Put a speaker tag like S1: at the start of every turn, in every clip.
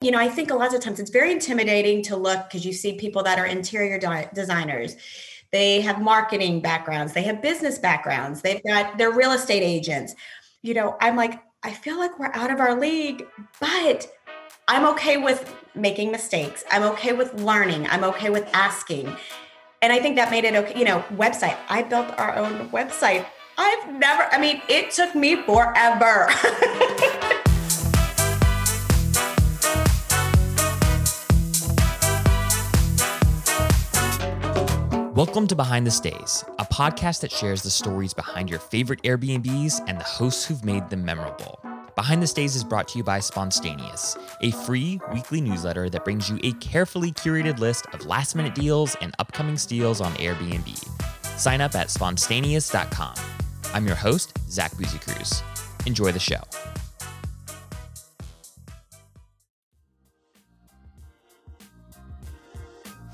S1: you know, I think a lot of times it's very intimidating to look because you see people that are interior di- designers. They have marketing backgrounds, they have business backgrounds, they've got their real estate agents. You know, I'm like, I feel like we're out of our league, but I'm okay with making mistakes. I'm okay with learning. I'm okay with asking. And I think that made it okay. You know, website. I built our own website. I've never, I mean, it took me forever.
S2: Welcome to Behind the Stays, a podcast that shares the stories behind your favorite Airbnbs and the hosts who've made them memorable. Behind the Stays is brought to you by Spontaneous, a free weekly newsletter that brings you a carefully curated list of last minute deals and upcoming steals on Airbnb. Sign up at spontaneous.com. I'm your host, Zach Busekrus. Enjoy the show.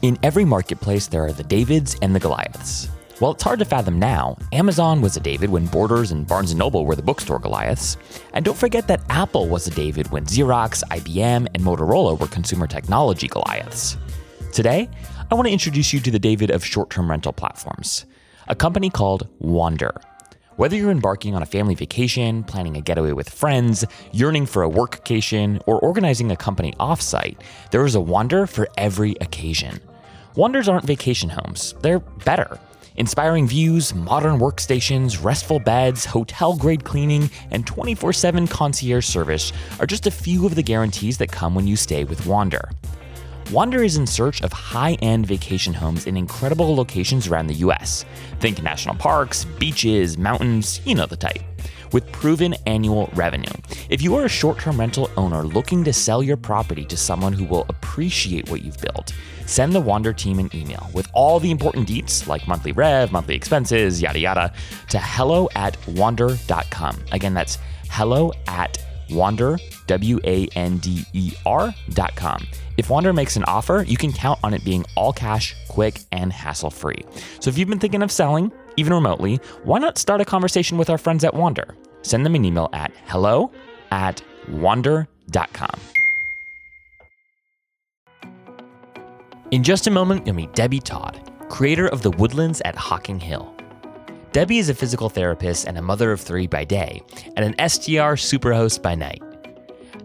S2: In every marketplace, there are the Davids and the Goliaths. While it's hard to fathom now, Amazon was a David when Borders and Barnes & Noble were the bookstore Goliaths. And don't forget that Apple was a David when Xerox, IBM, and Motorola were consumer technology Goliaths. Today, I want to introduce you to the David of short-term rental platforms, a company called Wander. Whether you're embarking on a family vacation, planning a getaway with friends, yearning for a workcation, or organizing a company offsite, there is a Wander for every occasion. Wanders aren't vacation homes, they're better. Inspiring views, modern workstations, restful beds, hotel grade cleaning, and 24 7 concierge service are just a few of the guarantees that come when you stay with Wander. Wander is in search of high end vacation homes in incredible locations around the US. Think national parks, beaches, mountains, you know the type with proven annual revenue. If you are a short term rental owner looking to sell your property to someone who will appreciate what you've built, send the Wander team an email with all the important deets like monthly rev, monthly expenses, yada yada, to hello at wander.com. Again, that's hello at wander, W A N D E R.com. If Wander makes an offer, you can count on it being all cash, quick, and hassle free. So if you've been thinking of selling, even remotely, why not start a conversation with our friends at Wander? Send them an email at hello at wander.com. In just a moment, you'll meet Debbie Todd, creator of the Woodlands at Hocking Hill. Debbie is a physical therapist and a mother of three by day, and an STR superhost by night.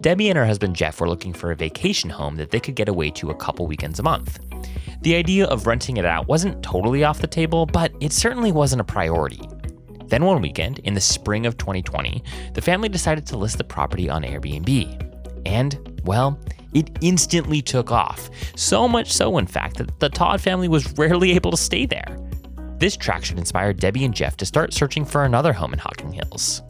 S2: Debbie and her husband Jeff were looking for a vacation home that they could get away to a couple weekends a month. The idea of renting it out wasn't totally off the table, but it certainly wasn't a priority. Then one weekend, in the spring of 2020, the family decided to list the property on Airbnb. And, well, it instantly took off. So much so, in fact, that the Todd family was rarely able to stay there. This traction inspired Debbie and Jeff to start searching for another home in Hocking Hills.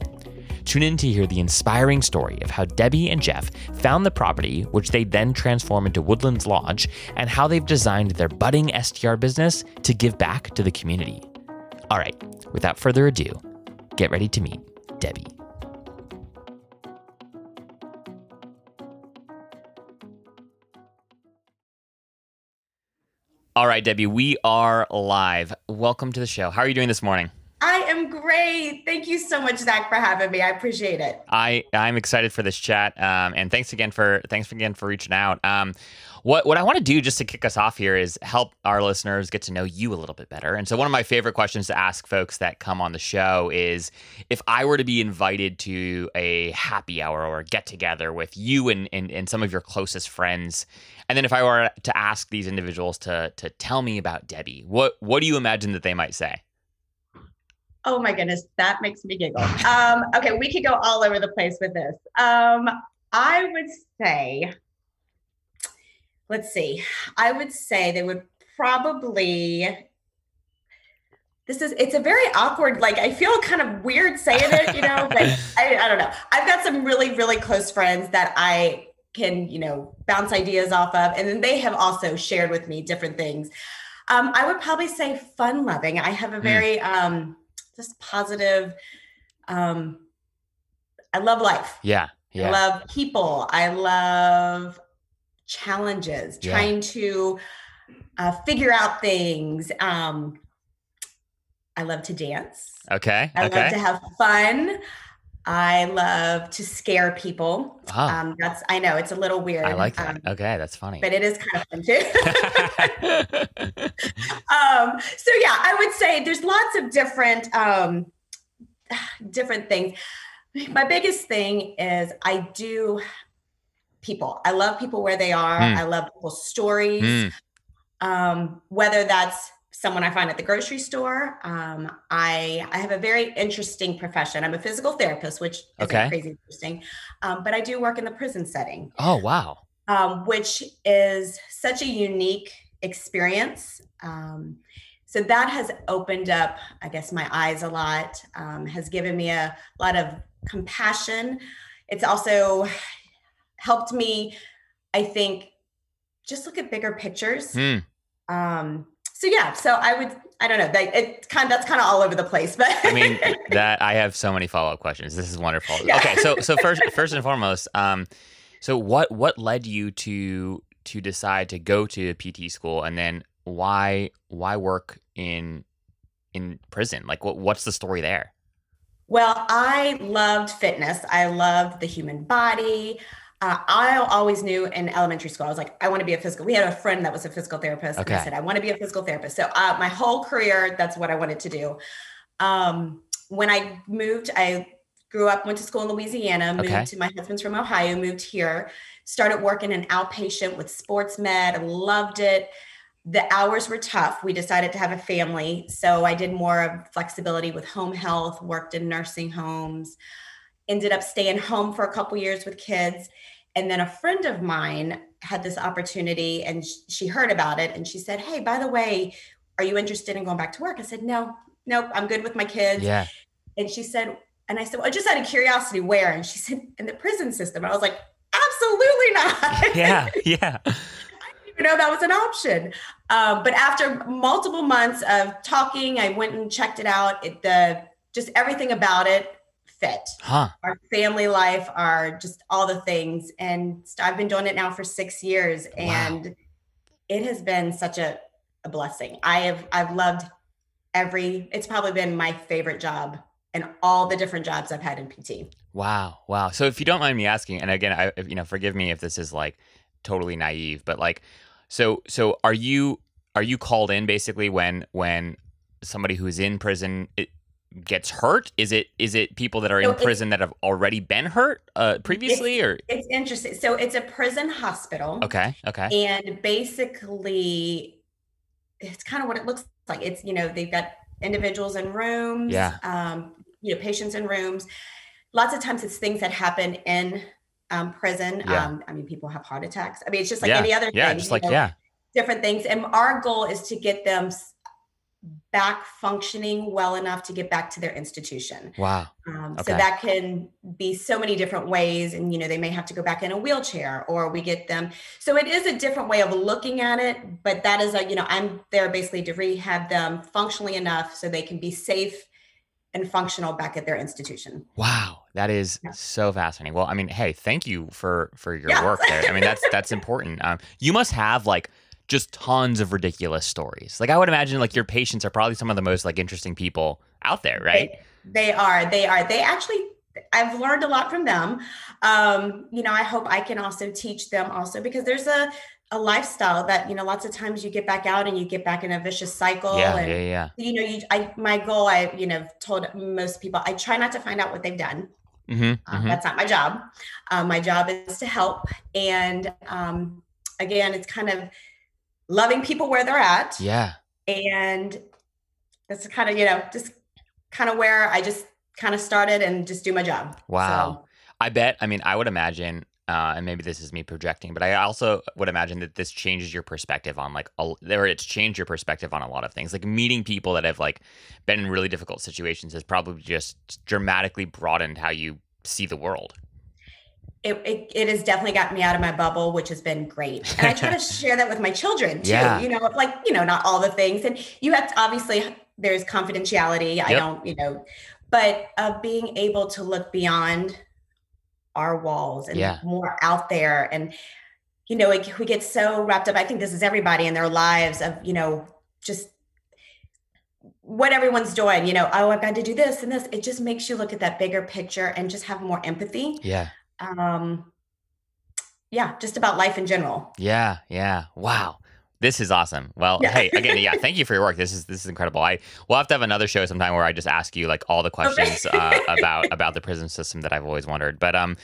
S2: Tune in to hear the inspiring story of how Debbie and Jeff found the property, which they then transform into Woodlands Lodge, and how they've designed their budding STR business to give back to the community. All right, without further ado, get ready to meet Debbie. All right, Debbie, we are live. Welcome to the show. How are you doing this morning?
S1: I am great. Thank you so much, Zach, for having me. I appreciate it.
S2: I I'm excited for this chat, um, and thanks again for thanks again for reaching out. Um, what what I want to do just to kick us off here is help our listeners get to know you a little bit better. And so one of my favorite questions to ask folks that come on the show is if I were to be invited to a happy hour or get together with you and, and and some of your closest friends, and then if I were to ask these individuals to to tell me about Debbie, what what do you imagine that they might say?
S1: Oh my goodness, that makes me giggle. Um, okay, we could go all over the place with this. Um, I would say, let's see, I would say they would probably. This is it's a very awkward, like I feel kind of weird saying it, you know, but I, I don't know. I've got some really, really close friends that I can, you know, bounce ideas off of. And then they have also shared with me different things. Um, I would probably say fun loving. I have a hmm. very mm. um just positive. Um, I love life.
S2: Yeah. Yeah.
S1: I love people. I love challenges, yeah. trying to uh, figure out things. Um, I love to dance.
S2: Okay.
S1: I
S2: okay.
S1: love to have fun. I love to scare people.
S2: Oh,
S1: Um, that's I know it's a little weird.
S2: I like that.
S1: um,
S2: okay, that's funny.
S1: but it is kind of fun too. um, so yeah, I would say there's lots of different um, different things. My biggest thing is I do people. I love people where they are.
S2: Mm.
S1: I love people's stories.
S2: Mm,
S1: Um, whether that's someone I find at the grocery store. Um, I I have a very interesting profession. I'm a physical therapist, which is
S2: Okay.
S1: crazy interesting. Um, but I do work in the prison setting
S2: oh wow.
S1: um, which is such a unique experience. Um, so that has opened up, I guess, my eyes a lot, um, has given me a lot of compassion. It's also helped me, I think, just look at bigger pictures.
S2: Mm.
S1: Um, so yeah, so I would, I don't know, that it kind of that's kind of all over the place, but
S2: I mean that I have so many follow up questions. This is wonderful.
S1: Yeah.
S2: Okay, so so first first and foremost, um, so what what led you to to decide to go to PT school, and then why why work in in prison? Like what what's the story there?
S1: Well, I loved fitness. I loved the human body. Uh, I always knew in elementary school, I was like, I want to be a physical. We had a friend that was a physical therapist, and I said, I want to be a physical therapist. So uh, my whole career, that's what I wanted to do. Um, when I moved, I grew up, went to school in Louisiana, moved
S2: Okay.
S1: to my husband's from Ohio, moved here, started working in outpatient with sports med. I loved it. The hours were tough. We decided to have a family. So I did more of flexibility with home health, worked in nursing homes, ended up staying home for a couple years with kids. And then a friend of mine had this opportunity and she heard about it and she said, Hey, by the way, are you interested in going back to work? I said, No, nope, I'm good with my kids.
S2: Yeah.
S1: And she said, and I said, well, just out of curiosity, where? And she said, in the prison system. I was like, absolutely not.
S2: Yeah. Yeah.
S1: I didn't even know that was an option. Um, but after multiple months of talking, I went and checked it out. It, the just everything about it fit
S2: Huh.
S1: our family life, our just all the things. And I've been doing it now for six years, and it has been such a, a blessing. I have I've loved every. It's probably been my favorite job and all the different jobs I've had in PT.
S2: Wow. Wow. So if you don't mind me asking, and again, I you know, forgive me if this is like totally naive, but like, so so are you are you called in basically when when somebody who's in prison it gets hurt? Is it is it people that are
S1: So
S2: in prison that have already been hurt uh, previously, or
S1: It's interesting. So it's a prison hospital.
S2: okay, okay,
S1: And basically, it's kind of what it looks like. It's, you know, they've got individuals in rooms,
S2: Yeah.
S1: um, you know, patients in rooms. Lots of times it's things that happen in um, prison.
S2: Yeah.
S1: Um, I mean, people have heart attacks. I mean, it's just like
S2: yeah,
S1: any other
S2: yeah,
S1: thing.
S2: just like
S1: know,
S2: yeah,
S1: different things. And our goal is to get them back functioning well enough to get back to their institution.
S2: wow,
S1: Um,
S2: Okay.
S1: So that can be so many different ways. And, you know, they may have to go back in a wheelchair or we get them. So it is a different way of looking at it. But that is a, you know, I'm there basically to rehab them functionally enough so they can be safe and functional back at their institution.
S2: wow, that is
S1: Yeah.
S2: so fascinating. Well, I mean, hey, thank you for for your
S1: Yeah.
S2: work there. I mean, that's that's important. Um, you must have like just tons of ridiculous stories. Like I would imagine, like your patients are probably some of the most like interesting people out there, right?
S1: They, they are. They are. They actually, I've learned a lot from them. Um, you know, I hope I can also teach them also because there's a, a lifestyle that, you know, lots of times you get back out and you get back in a vicious cycle.
S2: yeah,
S1: and,
S2: yeah, yeah.
S1: you know, you, I, my goal, I, you know, told most people, I try not to find out what they've done.
S2: Mm-hmm,
S1: Um, That's not my job. Um, my job is to help. And um, again, it's kind of loving people where they're at.
S2: Yeah.
S1: And that's kind of, you know, just kind of where I just kind of started and just do my job.
S2: Wow. I bet. I mean, I would imagine, uh, and maybe this is me projecting, but I also would imagine that this changes your perspective on like, a, or it's changed your perspective on a lot of things. Like meeting people that have like been in really difficult situations has probably just dramatically broadened how you see the world.
S1: It, it, it has definitely gotten me out of my bubble, which has been great. And I try to share that with my children too.
S2: Yeah.
S1: You know, like, you know, not all the things. And you have to obviously there's confidentiality. I don't, you know, but of being able to look beyond our walls and
S2: Yeah.
S1: more out there. And, you know, we, we get so wrapped up. I think this is everybody in their lives of, you know, just what everyone's doing, you know, oh, I've got to do this and this. It just makes you look at that bigger picture and just have more empathy.
S2: Yeah.
S1: Um, yeah, just about life in general.
S2: Yeah, yeah. Wow. This is awesome. Well, yeah. hey, again, yeah, thank you for your work. This is this is incredible. I we'll have to have another show sometime where I just ask you like all the questions okay. uh, about about the prison system that I've always wondered. But um,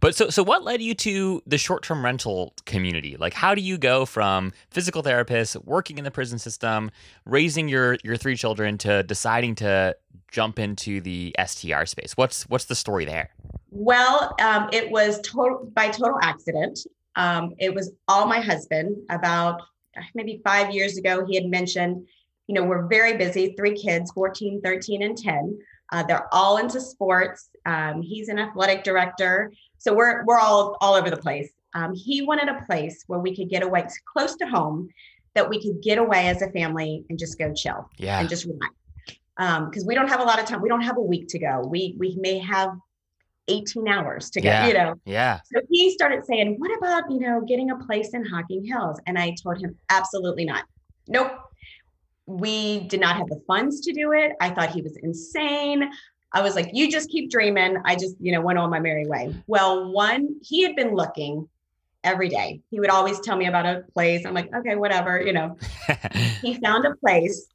S2: but so so what led you to the short term rental community? Like, how do you go from physical therapist working in the prison system, raising your your three children, to deciding to jump into the STR space? What's what's the story there?
S1: Well, um, it was total by total accident. Um, it was all my husband about maybe five years ago, he had mentioned, you know, we're very busy, three kids, 14, 13, and 10. Uh, they're all into sports. Um, he's an athletic director. So we're, we're all, all over the place. Um, he wanted a place where we could get away close to home that we could get away as a family and just go chill
S2: yeah.
S1: and just relax. Because um, we don't have a lot of time. We don't have a week to go. We we may have 18 hours to get,
S2: yeah.
S1: you know.
S2: Yeah.
S1: So he started saying, What about, you know, getting a place in Hocking Hills? And I told him, Absolutely not. Nope. We did not have the funds to do it. I thought he was insane. I was like, You just keep dreaming. I just, you know, went on my merry way. Well, one, he had been looking every day. He would always tell me about a place. I'm like, Okay, whatever, you know. he found a place.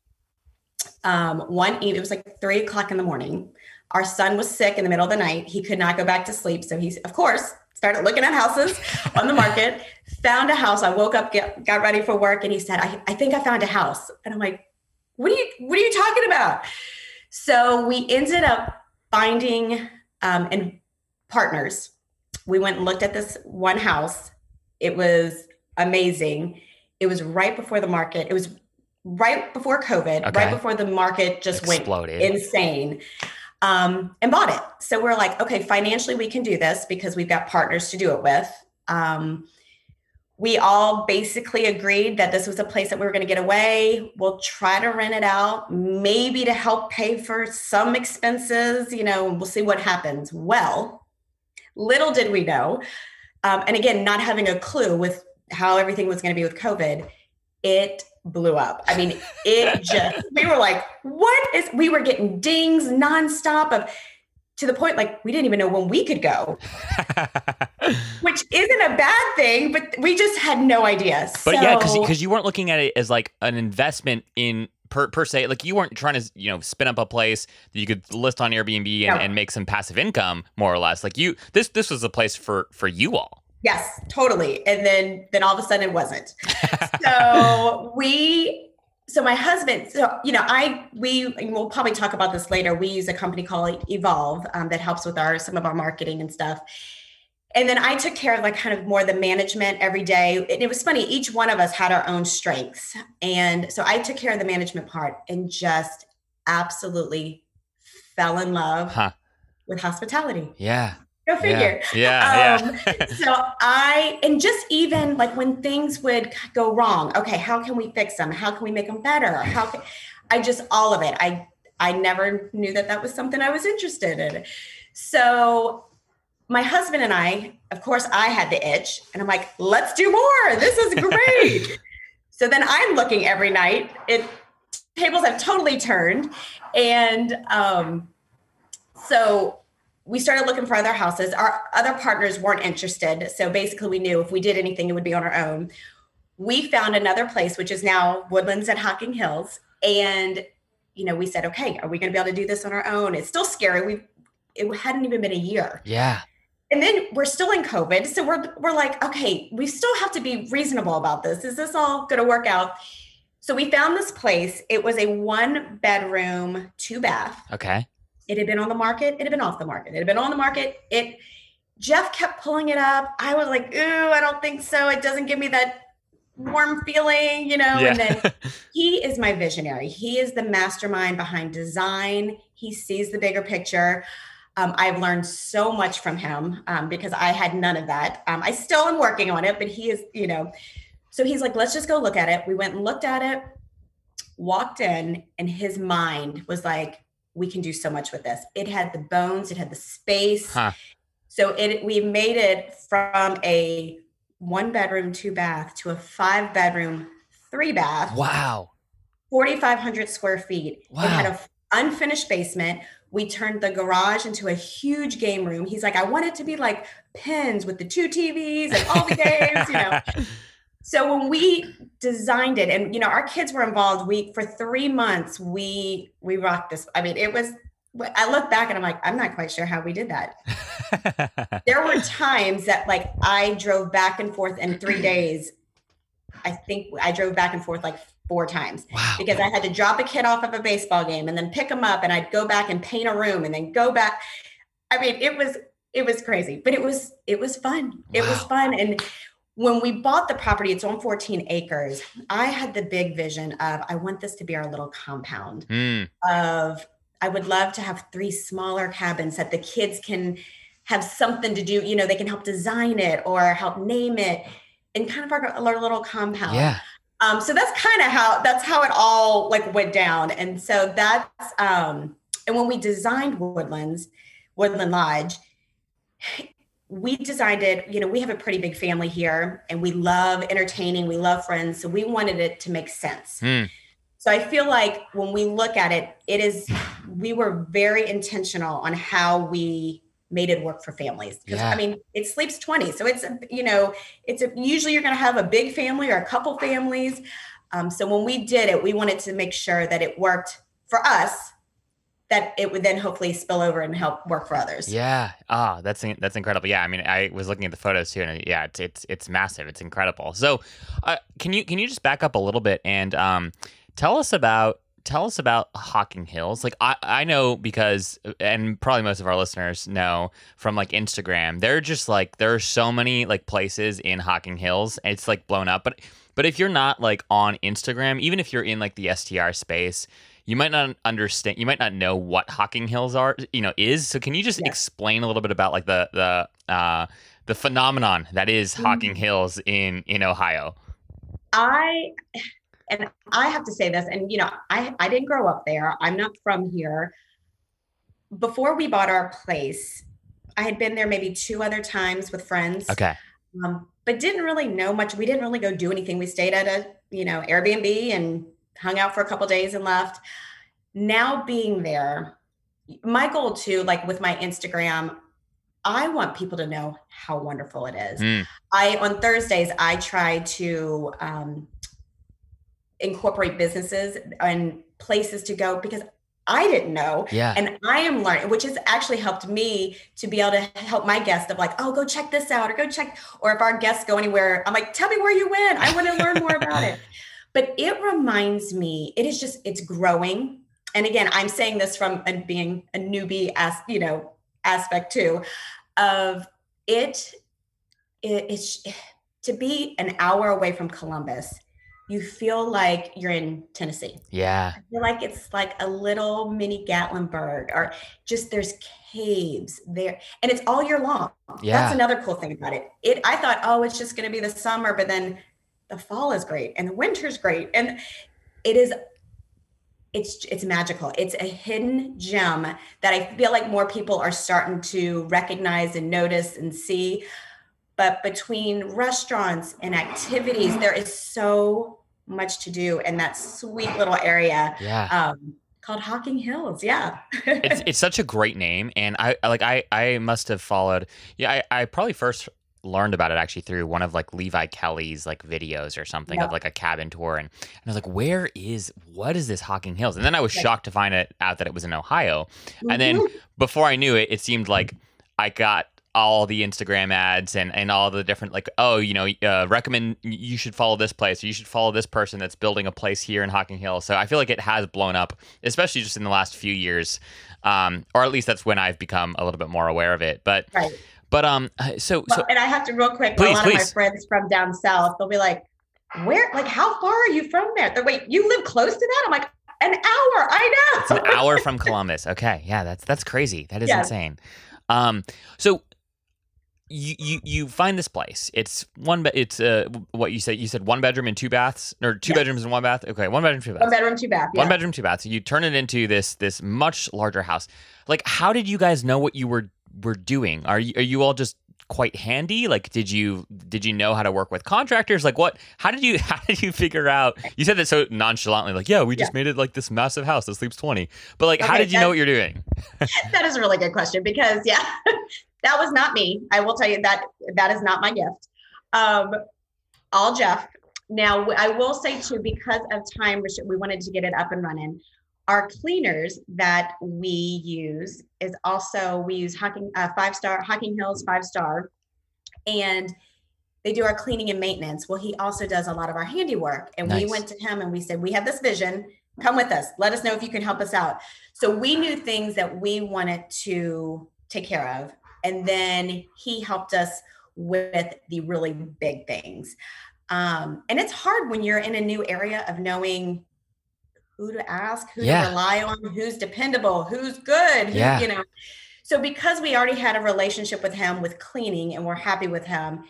S1: Um, one evening, it was like three o'clock in the morning our son was sick in the middle of the night. He could not go back to sleep. So he, of course, started looking at houses on the market, found a house. I woke up, get, got ready for work, and he said, I, I think I found a house. And I'm like, what are you, what are you talking about? So we ended up finding um, and partners. We went and looked at this one house. It was amazing. It was right before the market. It was right before COVID, okay. right before the market just Exploded. went insane um, and bought it. So we're like, okay, financially we can do this because we've got partners to do it with. Um, we all basically agreed that this was a place that we were going to get away. We'll try to rent it out, maybe to help pay for some expenses. You know, we'll see what happens. Well, little did we know, um, and again, not having a clue with how everything was going to be with COVID, it blew up. I mean, it just, we were like, what is, we were getting dings nonstop of, to the point like we didn't even know when we could go, which isn't a bad thing, but we just had no idea.
S2: But so, yeah, because you weren't looking at it as like an investment in per, per se like you weren't trying to you know spin up a place that you could list on airbnb and, no. and make some passive income more or less like you this this was a place for for you all
S1: Yes, totally. And then then all of a sudden it wasn't. so we so my husband so you know i we we'll probably talk about this later we use a company called evolve um, that helps with our some of our marketing and stuff and then i took care of like kind of more the management every day and it was funny each one of us had our own strengths and so i took care of the management part and just absolutely fell in love huh. with hospitality
S2: yeah
S1: Go figure.
S2: Yeah. yeah, um,
S1: yeah. so I, and just even like when things would go wrong, okay, how can we fix them? How can we make them better? How can I just all of it? I, I never knew that that was something I was interested in. So my husband and I, of course, I had the itch, and I'm like, let's do more. This is great. so then I'm looking every night. It tables have totally turned, and um, so we started looking for other houses. Our other partners weren't interested. So basically, we knew if we did anything, it would be on our own. We found another place, which is now Woodlands at Hocking Hills. And, you know, we said, okay, are we going to be able to do this on our own? It's still scary. We it hadn't even been a year.
S2: Yeah.
S1: And then we're still in COVID. So we're, we're like, okay, we still have to be reasonable about this. Is this all going to work out? So we found this place. It was a one bedroom, two bath.
S2: Okay
S1: it had been on the market. It had been off the market. It had been on the market. It Jeff kept pulling it up. I was like, ooh, I don't think so. It doesn't give me that warm feeling, you know. Yeah. And then he is my visionary. He is the mastermind behind design. He sees the bigger picture. Um, I've learned so much from him um, because I had none of that. Um, I still am working on it, but he is, you know. So he's like, let's just go look at it. We went and looked at it, walked in, and his mind was like, we can do so much with this. It had the bones, it had the space. Huh. So it we made it from a one bedroom, two bath to a five bedroom, three bath.
S2: Wow.
S1: 4,500 square feet.
S2: Wow.
S1: It had an unfinished basement. We turned the garage into a huge game room. He's like, I want it to be like pins with the two TVs and all the games, you know. So when we designed it, and you know, our kids were involved. We for three months we we rocked this. I mean, it was. I look back and I'm like, I'm not quite sure how we did that. there were times that like I drove back and forth in three days. I think I drove back and forth like four times
S2: wow.
S1: because I had to drop a kid off of a baseball game and then pick him up and I'd go back and paint a room and then go back. I mean, it was it was crazy, but it was it was fun. It was fun and when we bought the property, it's on 14 acres. I had the big vision of I want this to be our little compound
S2: Mm,
S1: of I would love to have three smaller cabins that the kids can have something to do, you know, they can help design it or help name it and kind of our, our little compound.
S2: yeah.
S1: Um, so that's kind of how that's how it all like went down. And so that's um, and when we designed Woodlands, Woodland Lodge, we designed it, you know, we have a pretty big family here and we love entertaining, we love friends. So we wanted it to make sense.
S2: Mm,
S1: So I feel like when we look at it, it is we were very intentional on how we made it work for families. Because
S2: Yeah.
S1: I mean, it sleeps 20. So it's you know, it's a, usually you're gonna have a big family or a couple families. Um, so when we did it, we wanted to make sure that it worked for us, that it would then hopefully spill over and help work for others.
S2: yeah. Ah, that's that's incredible. Yeah, I mean, I was looking at the photos too, and yeah, it's it's it's massive. It's incredible. So, uh, can you can you just back up a little bit and um, tell us about tell us about Hocking Hills? Like, I I know because, and probably most of our listeners know from like Instagram. They're just like there are so many like places in Hocking Hills. It's like blown up, but but if you're not like on Instagram, even if you're in like the STR space, you might not understand. You might not know what Hocking Hills are. You know, is so. Can you just explain a little bit about like the the uh, the phenomenon that is Hocking
S1: Mhm.
S2: Hills in in Ohio?
S1: I and I have to say this, and you know, I I didn't grow up there. I'm not from here. Before we bought our place, I had been there maybe two other times with friends,
S2: Okay.
S1: um, but didn't really know much. We didn't really go do anything. We stayed at a you know Airbnb and hung out for a couple days and left. Now being there, my goal too, like with my Instagram, I want people to know how wonderful it is.
S2: Mm,
S1: I on Thursdays I try to um, incorporate businesses and places to go because I didn't know.
S2: yeah.
S1: And I am learning, which has actually helped me to be able to help my guests of like, oh, go check this out or go check. Or if our guests go anywhere, I'm like, tell me where you went. I want to learn more about it. But it reminds me, it is just, it's growing. And again, I'm saying this from a, being a newbie as, you know, aspect too, of it, it it's to be an hour away from Columbus, you feel like you're in Tennessee.
S2: yeah.
S1: I feel like it's like a little mini Gatlinburg, or just there's caves there, and it's all year long.
S2: Yeah.
S1: That's another cool thing about it. It I thought, oh, it's just going to be the summer, but then the fall is great and the winter's great, and it is. It's it's magical. It's a hidden gem that I feel like more people are starting to recognize and notice and see. But between restaurants and activities, there is so much to do in that sweet little area
S2: Yeah.
S1: um, called Hocking Hills. Yeah.
S2: it's it's such a great name, and I I- like I I must have followed. Yeah, I, I probably first learned about it actually through one of like Levi Kelly's like videos or something
S1: Yeah.
S2: of like a cabin tour, and, and I was like, where is what is this Hocking Hills? And then I was shocked to find it out that it was in Ohio. And then
S1: Mhm.
S2: before I knew it, it seemed like I got all the Instagram ads and, and all the different like oh you know uh, recommend you should follow this place or you should follow this person that's building a place here in Hocking Hills. So I feel like it has blown up, especially just in the last few years, um, or at least that's when I've become a little bit more aware of it. But
S1: right.
S2: But um so so
S1: and I have to real quick.
S2: Please,
S1: a lot of my friends from down south, they'll be like, "Where? Like, how far are you from there?" They're wait, you live close to that? I'm like, an hour. I know.
S2: It's an hour from Columbus. Okay, yeah, that's that's crazy. That is
S1: Yes.
S2: insane. Um, so you you you find this place. It's one. Be- it's uh what you said. You said one bedroom and two baths, or two
S1: Yeah.
S2: bedrooms and one bath. Okay, one bedroom, two baths.
S1: One bedroom, two bath. Yeah.
S2: One bedroom, two baths. So you turn it into this this much larger house. Like, how did you guys know what you were were doing? Are you are you all just quite handy? Like, did you did you know how to work with contractors? Like, what? How did you how did you figure out? You said that so nonchalantly, like, yeah, we just yeah. made it like this massive house that sleeps twenty. But like, okay, how did you know what you're doing?
S1: that is a really good question because yeah, that was not me. I will tell you that that is not my gift. Um, all Jeff. Now I will say too, because of time, we wanted to get it up and running our cleaners that we use is also we use Hocking uh, five star Hocking Hills five star, and they do our cleaning and maintenance. Well, he also does a lot of our handiwork, and nice. we went to him and we said we have this vision. Come with us. Let us know if you can help us out. So we knew things that we wanted to take care of, and then he helped us with the really big things. Um, and it's hard when you're in a new area of knowing who to ask, who yeah. to rely on, who's dependable, who's good, who, yeah. you know. So because we already had a relationship with him with cleaning and we're happy with him,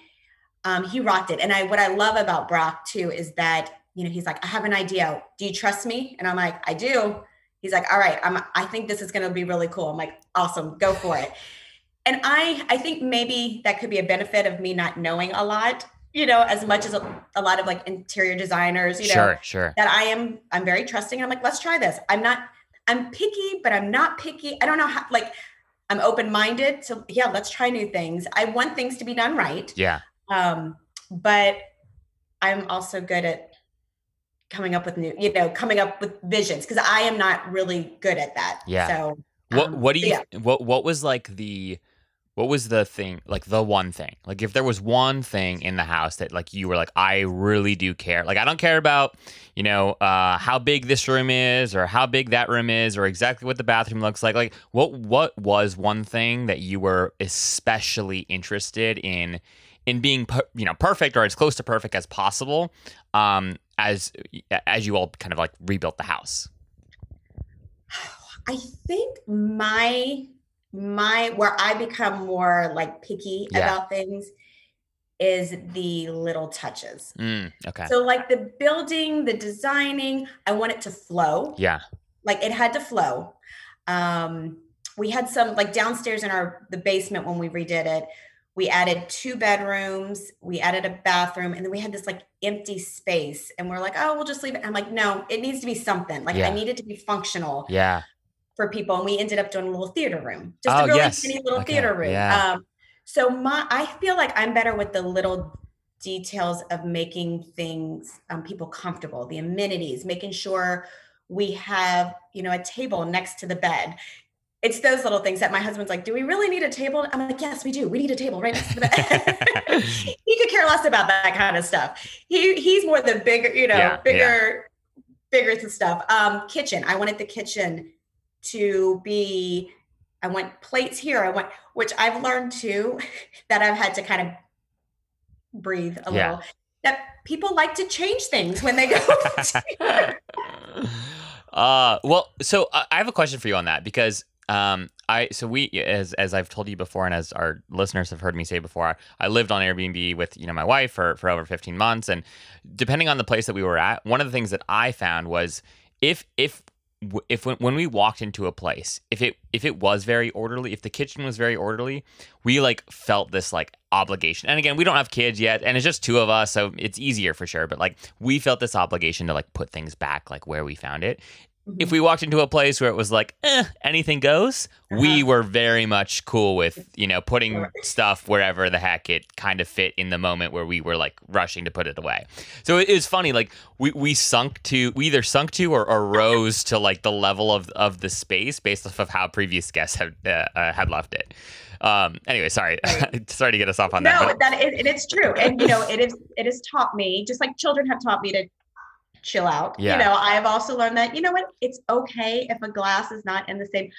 S1: um, he rocked it. And I what I love about Brock too is that, you know, he's like, I have an idea. Do you trust me? And I'm like, I do. He's like, all right, I'm I think this is gonna be really cool. I'm like, awesome, go for it. And I I think maybe that could be a benefit of me not knowing a lot you know, as much as a, a, lot of like interior designers, you know,
S2: sure, sure.
S1: that I am, I'm very trusting. I'm like, let's try this. I'm not, I'm picky, but I'm not picky. I don't know how, like, I'm open minded. So yeah, let's try new things. I want things to be done right.
S2: Yeah.
S1: Um, but I'm also good at coming up with new, you know, coming up with visions because I am not really good at that.
S2: Yeah.
S1: So
S2: what, um, what do you, yeah. what, what was like the, what was the thing like the one thing? Like if there was one thing in the house that like you were like i really do care like i don't care about you know uh how big this room is or how big that room is or exactly what the bathroom looks like like what what was one thing that you were especially interested in in being you know perfect or as close to perfect as possible um as as you all kind of like rebuilt the house?
S1: I think my my where I become more like picky yeah. about things is the little touches.
S2: Mm, okay.
S1: So like the building, the designing, I want it to flow.
S2: Yeah.
S1: Like it had to flow. Um we had some like downstairs in our the basement when we redid it. We added two bedrooms, we added a bathroom, and then we had this like empty space. And we're like, oh, we'll just leave it. I'm like, no, it needs to be something. Like yeah. I need it to be functional.
S2: Yeah
S1: for people, and we ended up doing a little theater room, just oh, a really yes. tiny little okay. theater room. Yeah. Um, so my, I feel like I'm better with the little details of making things um, people comfortable, the amenities, making sure we have you know a table next to the bed. It's those little things that my husband's like, "Do we really need a table?" I'm like, "Yes, we do. We need a table right next to the bed." he could care less about that kind of stuff. He he's more the bigger, you know, yeah, bigger, yeah. bigger stuff. Um, kitchen. I wanted the kitchen to be I want plates here. I want which I've learned too that I've had to kind of breathe a yeah. little. That people like to change things when they go.
S2: uh well, so uh, I have a question for you on that because um I so we as as I've told you before and as our listeners have heard me say before, I, I lived on Airbnb with you know my wife for for over 15 months and depending on the place that we were at, one of the things that I found was if if if when, when we walked into a place if it if it was very orderly if the kitchen was very orderly we like felt this like obligation and again we don't have kids yet and it's just two of us so it's easier for sure but like we felt this obligation to like put things back like where we found it. If we walked into a place where it was like, eh, anything goes, uh-huh. we were very much cool with, you know, putting stuff wherever the heck it kind of fit in the moment where we were like rushing to put it away. So it was funny, like we, we sunk to, we either sunk to or, or rose to like the level of, of the space based off of how previous guests had, uh, uh, had left it. Um, anyway, sorry, sorry to get us off on that.
S1: No, but- that is, it's true. And, you know, it is, it has taught me, just like children have taught me to chill out. Yeah. You know, I have also learned that, you know what, it's okay if a glass is not in the same,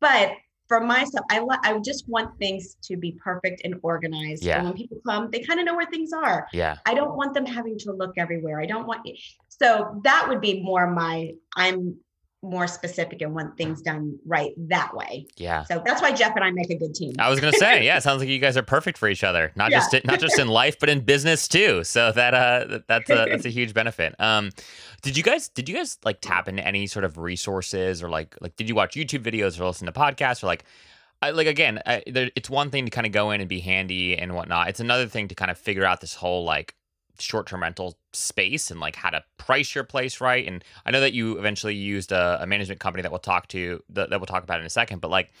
S1: but for myself, I I just want things to be perfect and organized. Yeah. And when people come, they kind of know where things are.
S2: Yeah.
S1: I don't want them having to look everywhere. I don't want so that would be more my I'm more specific and want things done right that way.
S2: Yeah.
S1: So that's why Jeff and I make a good team.
S2: I was gonna say, yeah, it sounds like you guys are perfect for each other. Not yeah. just not just in life, but in business too. So that uh that's a that's a huge benefit. Um did you guys did you guys like tap into any sort of resources or like like did you watch YouTube videos or listen to podcasts or like I, like again, I, there, it's one thing to kind of go in and be handy and whatnot. It's another thing to kind of figure out this whole like short-term rental space and like how to price your place right. And I know that you eventually used a, a management company that we'll talk to that, that we'll talk about in a second. But like,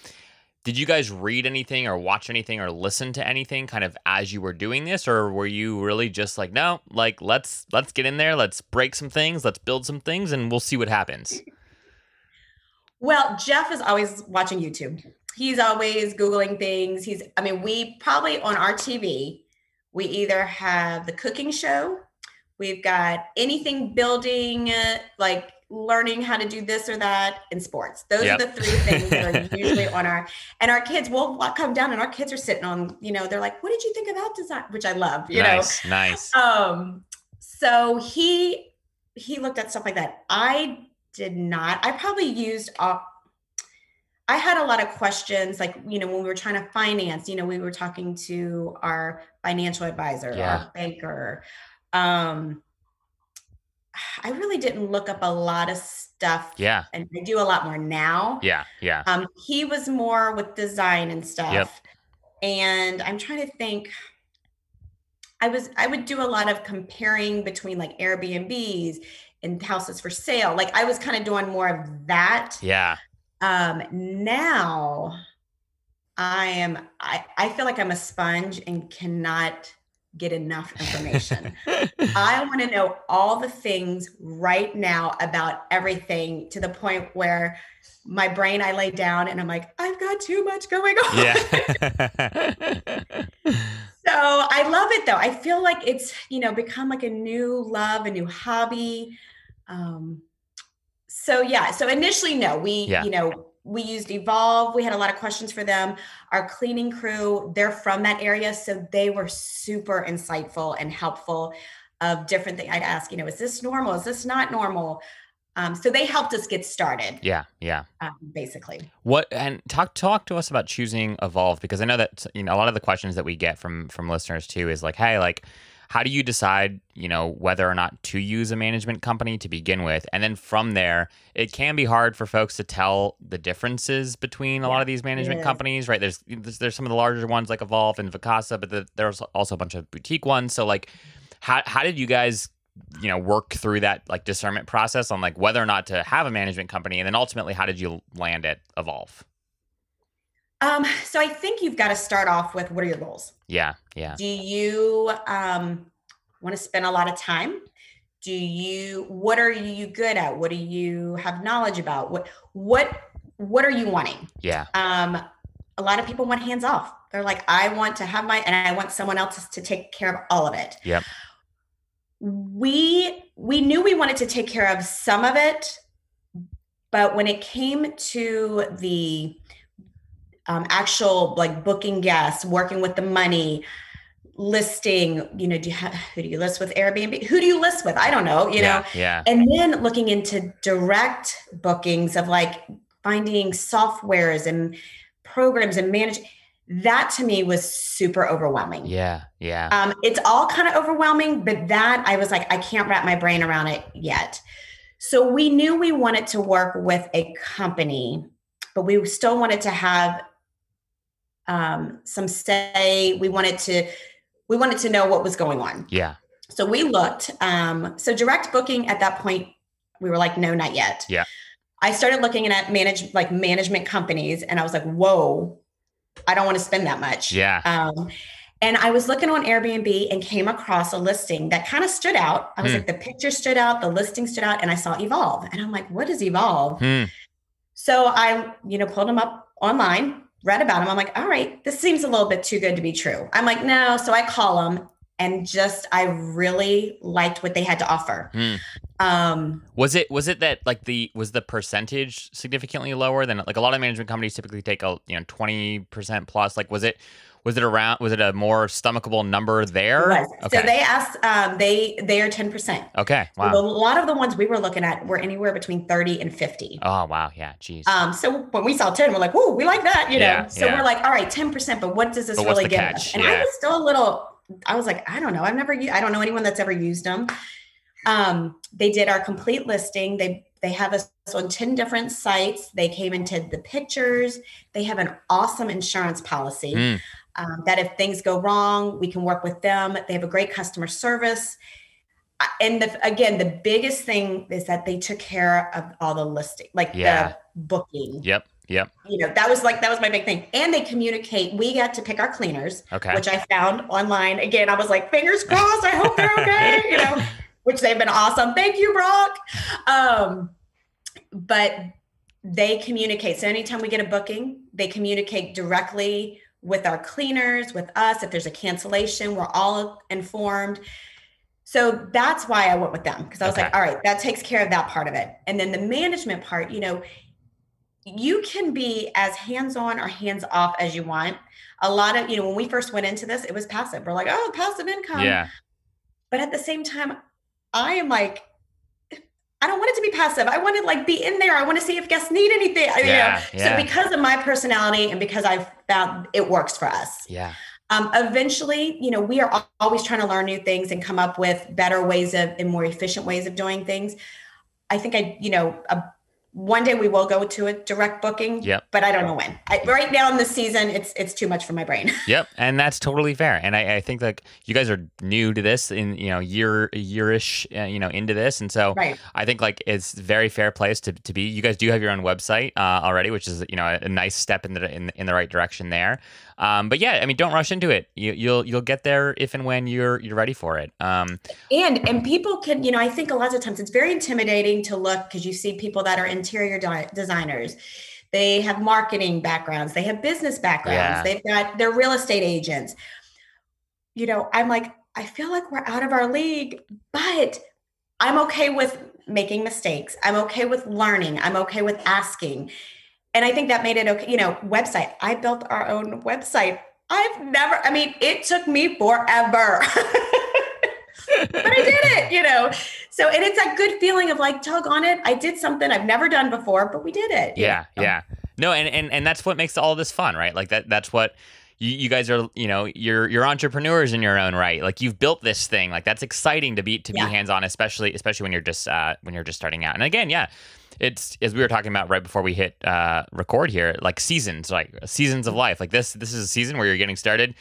S2: did you guys read anything or watch anything or listen to anything kind of as you were doing this, or were you really just like, no, like let's let's get in there, let's break some things, let's build some things, and we'll see what happens.
S1: Well, Jeff is always watching YouTube. He's always Googling things. He's, I mean, we probably on our TV, we either have the cooking show, we've got anything building, uh, like learning how to do this or that in sports. Those yep. are the three things that are usually on our, and our kids will come down and our kids are sitting on, you know, they're like, what did you think about design? Which I love, you
S2: nice,
S1: know?
S2: Nice.
S1: Um, so he, he looked at stuff like that. I did not. I probably used uh, I had a lot of questions, like, you know, when we were trying to finance, you know, we were talking to our financial advisor, yeah. our banker. Um, I really didn't look up a lot of stuff.
S2: Yeah.
S1: And I do a lot more now.
S2: Yeah. Yeah.
S1: Um, he was more with design and stuff. Yep. And I'm trying to think. I was I would do a lot of comparing between like Airbnbs and houses for sale. Like I was kind of doing more of that.
S2: Yeah.
S1: Um, now I am, I, I feel like I'm a sponge and cannot get enough information. I want to know all the things right now about everything to the point where my brain, I lay down and I'm like, I've got too much going on.
S2: Yeah.
S1: so I love it though. I feel like it's, you know, become like a new love, a new hobby. Um, so yeah, so initially, no, we, yeah. you know, we used Evolve. We had a lot of questions for them. Our cleaning crew, they're from that area. So they were super insightful and helpful of different things. I'd ask, you know, is this normal? Is this not normal? Um, so they helped us get started.
S2: Yeah, yeah.
S1: Um, basically.
S2: What and talk talk to us about choosing Evolve because I know that you know a lot of the questions that we get from from listeners too is like, hey, like how do you decide you know whether or not to use a management company to begin with? And then from there it can be hard for folks to tell the differences between a yeah, lot of these management companies right? There's, there's, there's some of the larger ones like evolve and Vacasa but the, there's also a bunch of boutique ones. So like how, how did you guys you know work through that like discernment process on like whether or not to have a management company? And then ultimately how did you land at evolve
S1: um, so I think you've got to start off with what are your goals?
S2: Yeah, yeah.
S1: Do you um, want to spend a lot of time? Do you what are you good at? What do you have knowledge about? What what what are you wanting?
S2: Yeah.
S1: Um, a lot of people want hands off. They're like, I want to have my and I want someone else to take care of all of it.
S2: Yep.
S1: We we knew we wanted to take care of some of it, but when it came to the um, actual like booking guests, working with the money, listing, you know, do you have, who do you list with Airbnb? Who do you list with? I don't know, you
S2: yeah,
S1: know?
S2: Yeah.
S1: And then looking into direct bookings of like finding softwares and programs and manage that to me was super overwhelming.
S2: Yeah. Yeah.
S1: Um, it's all kind of overwhelming, but that I was like, I can't wrap my brain around it yet. So we knew we wanted to work with a company, but we still wanted to have um, some say. We wanted to we wanted to know what was going on.
S2: Yeah.
S1: So we looked. Um, so direct booking at that point, we were like, no, not yet.
S2: Yeah.
S1: I started looking at manage like management companies, and I was like, whoa, I don't want to spend that much.
S2: Yeah.
S1: Um, and I was looking on Airbnb and came across a listing that kind of stood out. I was hmm. like, the picture stood out, the listing stood out, and I saw Evolve. And I'm like, what is Evolve?
S2: Hmm.
S1: So I, you know, pulled them up online read about him. I'm like, all right, this seems a little bit too good to be true. I'm like, no. So I call them and just I really liked what they had to offer.
S2: Mm. Um, was it was it that like the was the percentage significantly lower than like a lot of management companies typically take a you know twenty percent plus? Like was it was it around? Was it a more stomachable number there?
S1: Okay. So they asked. Um, they they are ten percent.
S2: Okay. Wow.
S1: So a lot of the ones we were looking at were anywhere between thirty and fifty.
S2: Oh wow. Yeah. Jeez.
S1: Um. So when we saw ten, we're like, "Whoa, we like that," you know. Yeah, so yeah. we're like, "All right, ten percent." But what does this but really get us? And yeah. I was still a little. I was like, I don't know. I've never. I don't know anyone that's ever used them. Um. They did our complete listing. They They have us on 10 different sites. They came into the pictures. They have an awesome insurance policy mm. Um, that if things go wrong, we can work with them. They have a great customer service. And the, again, the biggest thing is that they took care of all the listing, like yeah. the booking.
S2: Yep. Yep.
S1: You know, that was like that was my big thing. And they communicate. We got to pick our cleaners,
S2: okay.
S1: which I found online. Again, I was like, fingers crossed, I hope they're okay, you know, which they've been awesome. Thank you, Brock. Um, but they communicate. So anytime we get a booking, they communicate directly with our cleaners, with us. If there's a cancellation, we're all informed. So that's why I went with them because I was okay. like, all right, that takes care of that part of it. And then the management part, you know, you can be as hands-on or hands-off as you want. A lot of, you know, when we first went into this, it was passive. We're like, oh, passive income.
S2: Yeah.
S1: But at the same time, I am like, I don't want it to be passive. I want to like be in there. I want to see if guests need anything. Yeah, you know? yeah. So because of my personality and because I've found it works for us.
S2: Yeah.
S1: Um, eventually, you know, we are always trying to learn new things and come up with better ways of and more efficient ways of doing things. I think I, you know, a one day we will go to a direct booking.
S2: Yep.
S1: But I don't know when. I, right now in the season, it's it's too much for my brain.
S2: yep, and that's totally fair. And I, I think like you guys are new to this, in you know year yearish, uh, you know into this, and so
S1: right.
S2: I think like it's very fair place to, to be. You guys do have your own website uh, already, which is you know a, a nice step in the in, in the right direction there. Um, but yeah, I mean, don't rush into it. You, will you'll, you'll get there if and when you're you're ready for it. Um,
S1: and and people can, you know, I think a lot of times it's very intimidating to look because you see people that are interior di- designers. They have marketing backgrounds. They have business backgrounds. Yeah. They've got they're real estate agents. You know, I'm like, I feel like we're out of our league, but I'm okay with making mistakes. I'm okay with learning. I'm okay with asking and I think that made it okay. You know, website. I built our own website. I've never, I mean, it took me forever. but I did it, you know. So and it's a good feeling of like tug on it. I did something I've never done before, but we did it.
S2: Yeah, know? yeah. No, and, and and that's what makes all this fun, right? Like that that's what you, you guys are, you know, you're you're entrepreneurs in your own right. Like you've built this thing. Like that's exciting to be to be yeah. hands on, especially especially when you're just uh when you're just starting out. And again, yeah it's as we were talking about right before we hit uh, record here, like seasons, like seasons of life. Like this, this is a season where you're getting started.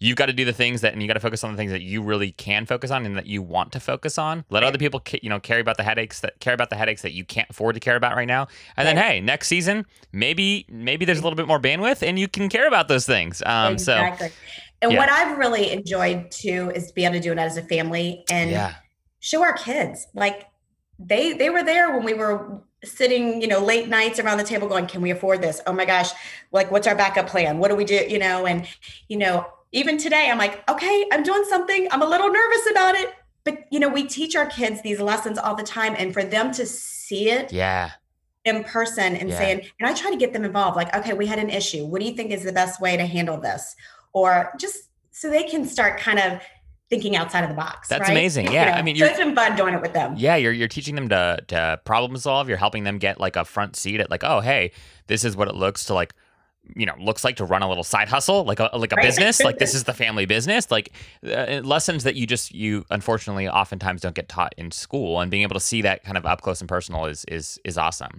S2: You've got to do the things that, and you got to focus on the things that you really can focus on and that you want to focus on. Let right. other people, you know, care about the headaches that care about the headaches that you can't afford to care about right now. And right. then, hey, next season, maybe, maybe there's a little bit more bandwidth, and you can care about those things. Um, exactly. So,
S1: and yeah. what I've really enjoyed too is to be able to do it as a family and yeah. show our kids like they they were there when we were sitting, you know, late nights around the table going, can we afford this? Oh my gosh, like what's our backup plan? What do we do? You know, and you know, even today I'm like, okay, I'm doing something. I'm a little nervous about it. But you know, we teach our kids these lessons all the time. And for them to see it
S2: yeah
S1: in person and yeah. saying, and I try to get them involved, like, okay, we had an issue. What do you think is the best way to handle this? Or just so they can start kind of thinking outside of the box.
S2: That's
S1: right?
S2: amazing. Yeah. You know, I mean,
S1: so it's been fun doing it with them.
S2: Yeah. You're, you're teaching them to, to problem solve. You're helping them get like a front seat at like, oh, hey, this is what it looks to like you know looks like to run a little side hustle like a like a right. business like this is the family business like uh, lessons that you just you unfortunately oftentimes don't get taught in school and being able to see that kind of up close and personal is is is awesome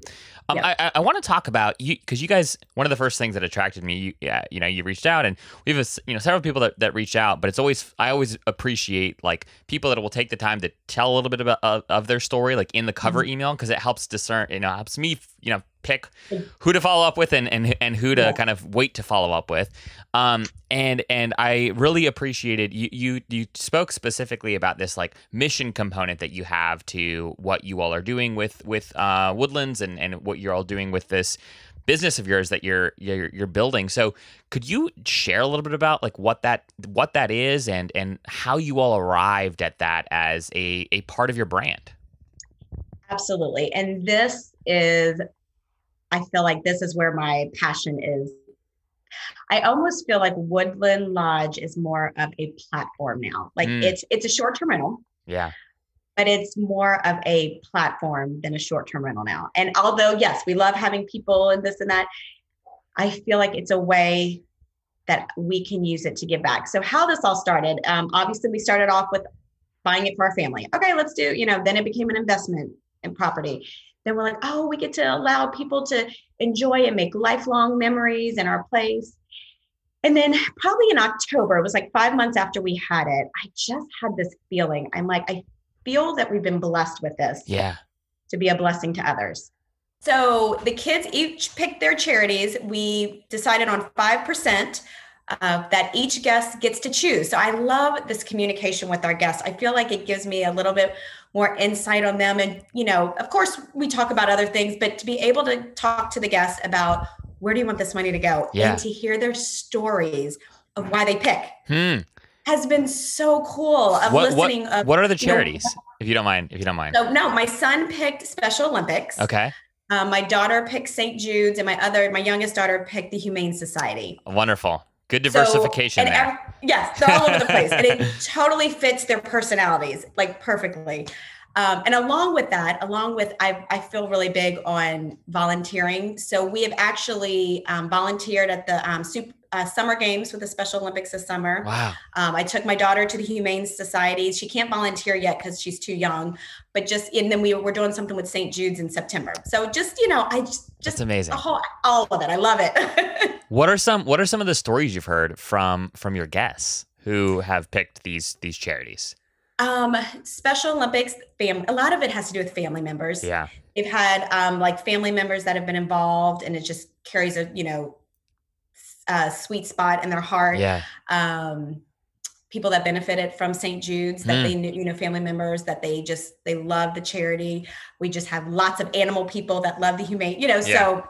S2: um, yeah. I, I want to talk about you because you guys one of the first things that attracted me you, yeah, you know you reached out and we have a, you know several people that, that reach out but it's always I always appreciate like people that will take the time to tell a little bit about of, of their story like in the cover mm-hmm. email because it helps discern you know helps me you know pick who to follow up with and and, and who to yeah. kind of wait to follow up with. Um, and and I really appreciated you you you spoke specifically about this like mission component that you have to what you all are doing with with uh, Woodlands and and what you're all doing with this business of yours that you're you're you're building. So could you share a little bit about like what that what that is and and how you all arrived at that as a a part of your brand?
S1: Absolutely. And this is I feel like this is where my passion is. I almost feel like Woodland Lodge is more of a platform now. Like mm. it's it's a short-term rental.
S2: Yeah.
S1: But it's more of a platform than a short-term rental now. And although yes, we love having people and this and that, I feel like it's a way that we can use it to give back. So how this all started, um, obviously we started off with buying it for our family. Okay, let's do, you know, then it became an investment in property then we're like, oh, we get to allow people to enjoy and make lifelong memories in our place. And then probably in October, it was like five months after we had it, I just had this feeling. I'm like, I feel that we've been blessed with this.
S2: Yeah.
S1: To be a blessing to others. So the kids each picked their charities. We decided on 5% uh, that each guest gets to choose. So I love this communication with our guests. I feel like it gives me a little bit more insight on them. And, you know, of course, we talk about other things, but to be able to talk to the guests about where do you want this money to go
S2: yeah.
S1: and to hear their stories of why they pick.
S2: Hmm.
S1: Has been so cool of
S2: what,
S1: listening.
S2: What,
S1: of,
S2: what are the charities, you know, if you don't mind? If you don't mind.
S1: So no, my son picked Special Olympics.
S2: Okay.
S1: Um, my daughter picked St. Jude's, and my other, my youngest daughter picked the Humane Society.
S2: Wonderful. Good diversification
S1: so,
S2: there.
S1: Yes, they're all over the place, and it totally fits their personalities like perfectly. Um, and along with that, along with I, I feel really big on volunteering. So we have actually um, volunteered at the um, super, uh, summer games with the Special Olympics this summer.
S2: Wow.
S1: Um, I took my daughter to the Humane Society. She can't volunteer yet because she's too young, but just and then we were doing something with St. Jude's in September. So just you know, I just just
S2: That's amazing.
S1: Whole, all of it. I love it.
S2: what are some What are some of the stories you've heard from from your guests who have picked these these charities?
S1: Um, Special Olympics, fam- a lot of it has to do with family members.
S2: Yeah.
S1: They've had um, like family members that have been involved, and it just carries a you know a sweet spot in their heart.
S2: Yeah.
S1: Um, people that benefited from St. Jude's that mm. they knew, you know, family members that they just they love the charity. We just have lots of animal people that love the humane, you know, yeah. so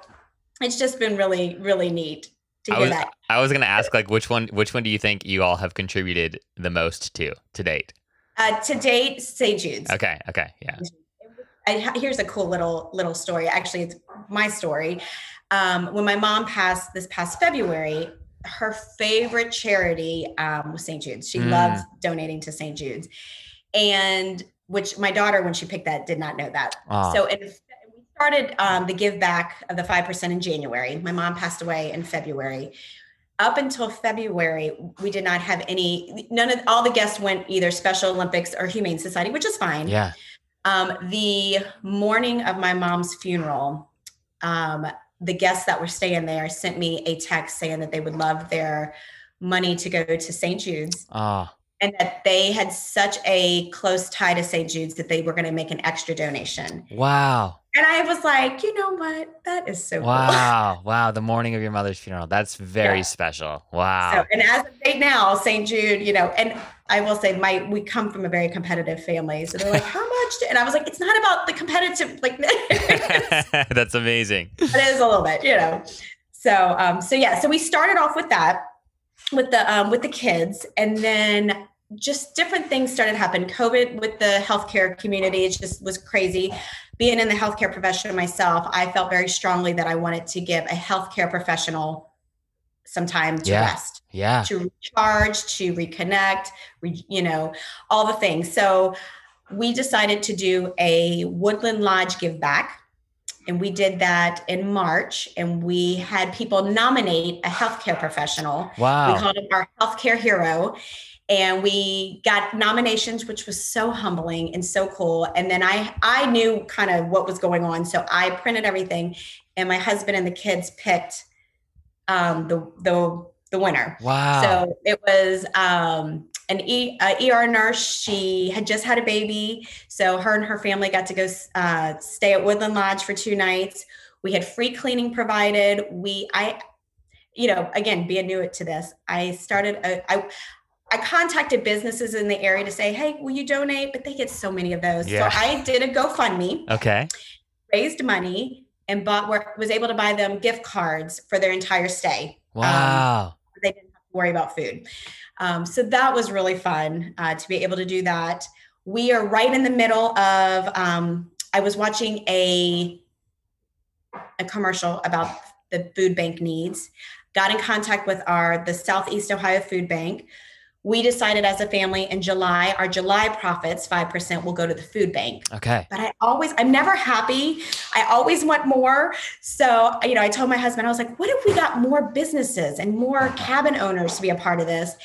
S1: it's just been really, really neat to hear
S2: was,
S1: that.
S2: I was gonna ask like which one which one do you think you all have contributed the most to to date?
S1: Uh, to date, St. Jude's.
S2: Okay. Okay. Yeah.
S1: I, here's a cool little little story. Actually, it's my story. Um, when my mom passed this past February, her favorite charity um, was St. Jude's. She mm. loves donating to St. Jude's, and which my daughter, when she picked that, did not know that. Oh. So in, we started um, the give back of the five percent in January. My mom passed away in February up until February, we did not have any, none of all the guests went either Special Olympics or Humane Society, which is fine.
S2: Yeah.
S1: Um, the morning of my mom's funeral, um, the guests that were staying there sent me a text saying that they would love their money to go to St. Jude's.
S2: Ah.
S1: And that they had such a close tie to St. Jude's that they were going to make an extra donation.
S2: Wow.
S1: And I was like, you know what? That is so
S2: wow.
S1: Cool.
S2: wow. The morning of your mother's funeral. That's very yeah. special. Wow.
S1: So, and as of date now, St. Jude, you know, and I will say my we come from a very competitive family. So they're like, how much? And I was like, it's not about the competitive, like
S2: that's amazing.
S1: It is a little bit, you know. So um, so yeah, so we started off with that with the um with the kids, and then just different things started to happen. COVID with the healthcare community, it just was crazy being in the healthcare profession myself, I felt very strongly that I wanted to give a healthcare professional some time to
S2: yeah.
S1: rest,
S2: yeah,
S1: to recharge, to reconnect, re, you know, all the things. So we decided to do a Woodland Lodge give back. And we did that in March, and we had people nominate a healthcare professional.
S2: Wow.
S1: We called him our healthcare hero and we got nominations which was so humbling and so cool and then i i knew kind of what was going on so i printed everything and my husband and the kids picked um, the the the winner
S2: wow
S1: so it was um, an e, ER nurse. She had just had a baby, so her and her family got to go uh, stay at Woodland Lodge for two nights. We had free cleaning provided. We, I, you know, again, being new to this, I started. A, I I contacted businesses in the area to say, hey, will you donate? But they get so many of those.
S2: Yeah.
S1: So I did a GoFundMe.
S2: Okay.
S1: Raised money and bought was able to buy them gift cards for their entire stay.
S2: Um, wow. Um,
S1: they didn't have to worry about food. Um, so that was really fun uh, to be able to do that. We are right in the middle of um, I was watching a a commercial about the food bank needs. Got in contact with our the Southeast Ohio Food Bank we decided as a family in July, our July profits, 5% will go to the food bank.
S2: Okay.
S1: But I always, I'm never happy. I always want more. So, you know, I told my husband, I was like, what if we got more businesses and more cabin owners to be a part of this?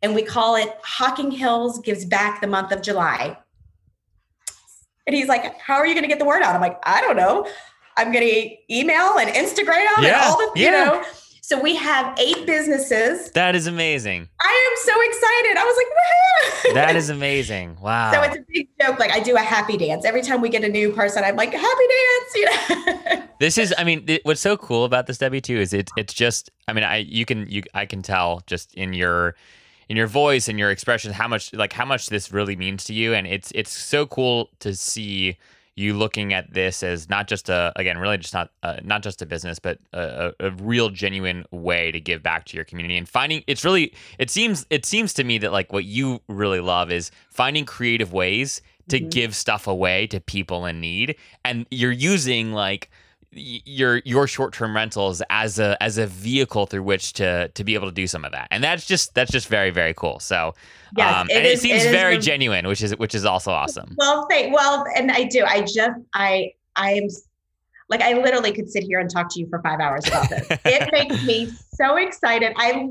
S1: And we call it Hocking Hills Gives Back the month of July. And he's like, How are you going to get the word out? I'm like, I don't know. I'm going to email and Instagram yeah, and all the, yeah. you know. So we have eight businesses.
S2: That is amazing.
S1: I am so excited. I was like,
S2: that is amazing. Wow.
S1: So it's a big joke. Like I do a happy dance every time we get a new person. I'm like, happy dance. You know.
S2: this is. I mean, what's so cool about this Debbie too is it's it's just. I mean, I you can you I can tell just in your in your voice and your expression how much like how much this really means to you, and it's it's so cool to see you looking at this as not just a again really just not uh, not just a business but a, a, real genuine way to give back to your community and finding it's really it seems it seems to me that like what you really love is finding creative ways to mm-hmm. give stuff away to people in need and you're using like your your short-term rentals as a as a vehicle through which to to be able to do some of that and that's just that's just very very cool so yes, um, it and is, it seems it very genuine which is which is also awesome
S1: well thank well and i do i just i i am like I literally could sit here and talk to you for five hours about this. it makes me so excited. I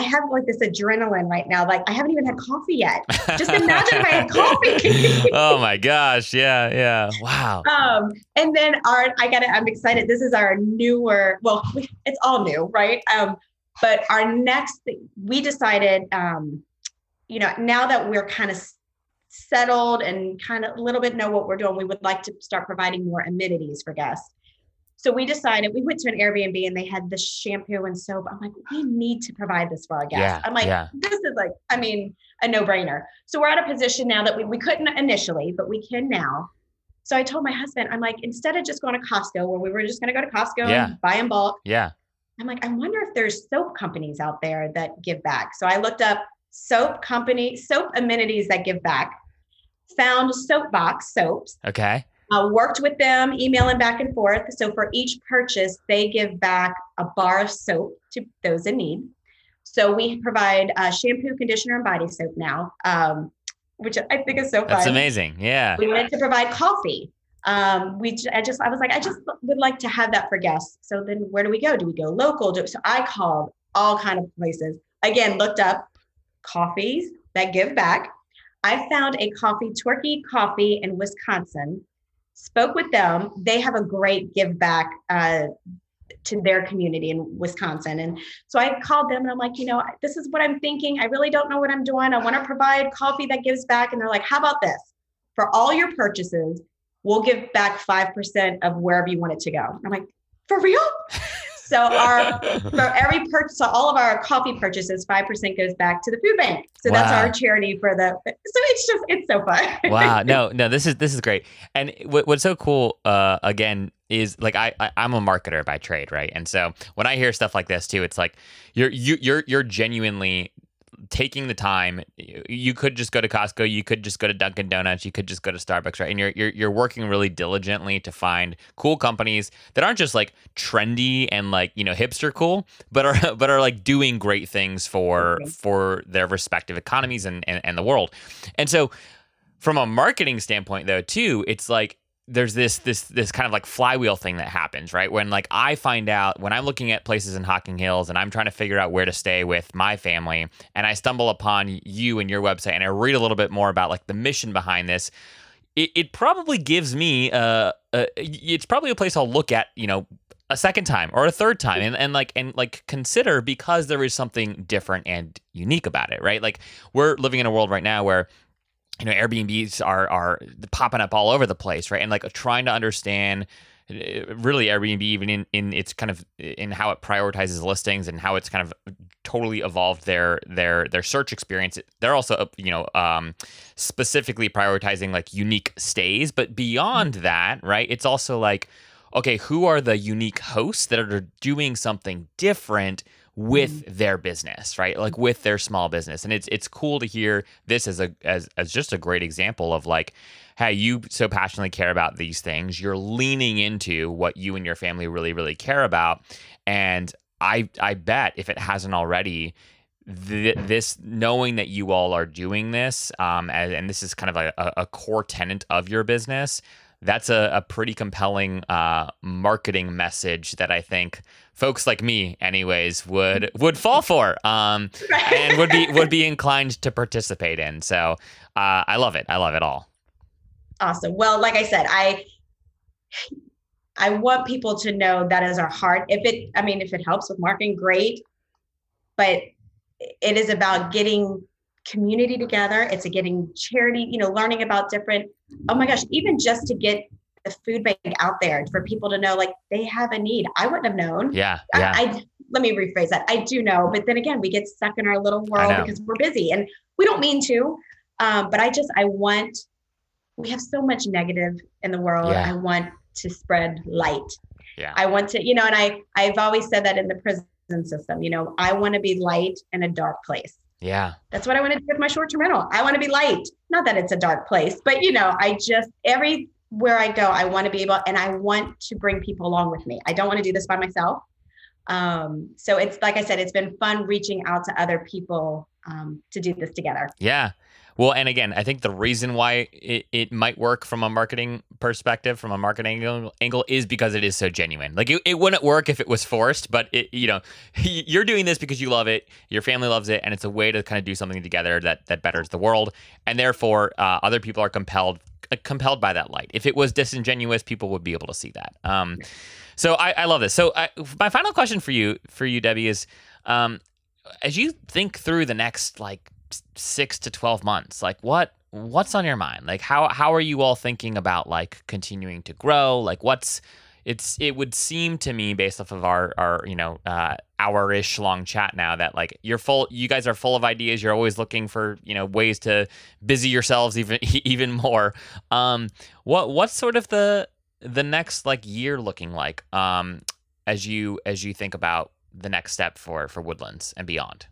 S1: I have like this adrenaline right now. Like I haven't even had coffee yet. Just imagine if I had coffee.
S2: oh my gosh. Yeah, yeah. Wow.
S1: Um, and then our I got it, I'm excited. This is our newer, well, it's all new, right? Um, but our next we decided um, you know, now that we're kind of settled and kind of a little bit know what we're doing, we would like to start providing more amenities for guests. So we decided we went to an Airbnb and they had the shampoo and soap. I'm like, we need to provide this for our guests. Yeah, I'm like, yeah. this is like, I mean, a no-brainer. So we're at a position now that we, we couldn't initially, but we can now. So I told my husband, I'm like, instead of just going to Costco, where we were just going to go to Costco yeah. and buy in bulk.
S2: Yeah.
S1: I'm like, I wonder if there's soap companies out there that give back. So I looked up soap company, soap amenities that give back, found Soapbox soaps.
S2: Okay
S1: uh, worked with them, emailing back and forth. So for each purchase, they give back a bar of soap to those in need. So we provide uh, shampoo, conditioner, and body soap now, um, which I think is so fun.
S2: That's amazing. Yeah.
S1: We went to provide coffee. Um, we, I just, I was like, I just would like to have that for guests. So then, where do we go? Do we go local? Do, so I called all kind of places. Again, looked up coffees that give back. I found a coffee, Twerky Coffee in Wisconsin spoke with them. They have a great give back uh, to their community in Wisconsin. And so I called them and I'm like, you know, this is what I'm thinking. I really don't know what I'm doing. I want to provide coffee that gives back. And they're like, how about this? For all your purchases, we'll give back 5% of wherever you want it to go. I'm like, for real? So our for every purchase, so all of our coffee purchases, five percent goes back to the food bank. So wow. that's our charity for the. So it's just it's so fun.
S2: wow! No, no, this is this is great. And what, what's so cool, uh, again, is like I, I am a marketer by trade, right? And so when I hear stuff like this too, it's like you're you, you're you're genuinely taking the time you could just go to Costco you could just go to Dunkin Donuts you could just go to Starbucks right and you're you're you're working really diligently to find cool companies that aren't just like trendy and like you know hipster cool but are but are like doing great things for okay. for their respective economies and, and and the world and so from a marketing standpoint though too it's like there's this this this kind of like flywheel thing that happens, right? When like I find out when I'm looking at places in Hocking Hills and I'm trying to figure out where to stay with my family, and I stumble upon you and your website, and I read a little bit more about like the mission behind this. It, it probably gives me uh, uh, it's probably a place I'll look at, you know, a second time or a third time and, and like and like consider because there is something different and unique about it right like we're living in a world right now where you know airbnbs are are popping up all over the place right and like trying to understand uh, really airbnb even in, in its kind of in how it prioritizes listings and how it's kind of totally evolved their their their search experience they're also you know um, specifically prioritizing like unique stays but beyond mm-hmm. that right it's also like okay who are the unique hosts that are doing something different with mm-hmm. their business, right? Like with their small business. And it's it's cool to hear this as a as as just a great example of like hey, you so passionately care about these things. You're leaning into what you and your family really really care about. And I I bet if it hasn't already this knowing that you all are doing this um, and, and this is kind of a, a core tenet of your business that's a, a pretty compelling uh, marketing message that I think folks like me, anyways, would would fall for um, and would be would be inclined to participate in. So uh, I love it. I love it all.
S1: awesome. Well, like I said, I I want people to know that is our heart. If it, I mean, if it helps with marketing, great. But it is about getting community together. It's a getting charity, you know, learning about different, oh my gosh, even just to get the food bank out there for people to know like they have a need. I wouldn't have known.
S2: Yeah. yeah.
S1: I, I let me rephrase that. I do know, but then again, we get stuck in our little world because we're busy and we don't mean to. Um, but I just I want we have so much negative in the world. Yeah. I want to spread light.
S2: Yeah.
S1: I want to, you know, and I I've always said that in the prison system, you know, I want to be light in a dark place.
S2: Yeah.
S1: That's what I want to do with my short-term rental. I want to be light. Not that it's a dark place, but you know, I just everywhere I go, I want to be able and I want to bring people along with me. I don't want to do this by myself. Um, so it's like I said, it's been fun reaching out to other people um, to do this together.
S2: Yeah. Well, and again, I think the reason why it, it might work from a marketing perspective, from a marketing angle, angle is because it is so genuine. Like it, it wouldn't work if it was forced, but it, you know, you're doing this because you love it, your family loves it, and it's a way to kind of do something together that that betters the world, and therefore uh, other people are compelled uh, compelled by that light. If it was disingenuous, people would be able to see that. Um, so I, I love this. So I, my final question for you, for you, Debbie, is um, as you think through the next like six to 12 months. Like what what's on your mind? Like how how are you all thinking about like continuing to grow? Like what's it's it would seem to me based off of our our you know uh hour-ish long chat now that like you're full you guys are full of ideas. You're always looking for you know ways to busy yourselves even even more. Um what what's sort of the the next like year looking like um as you as you think about the next step for for woodlands and beyond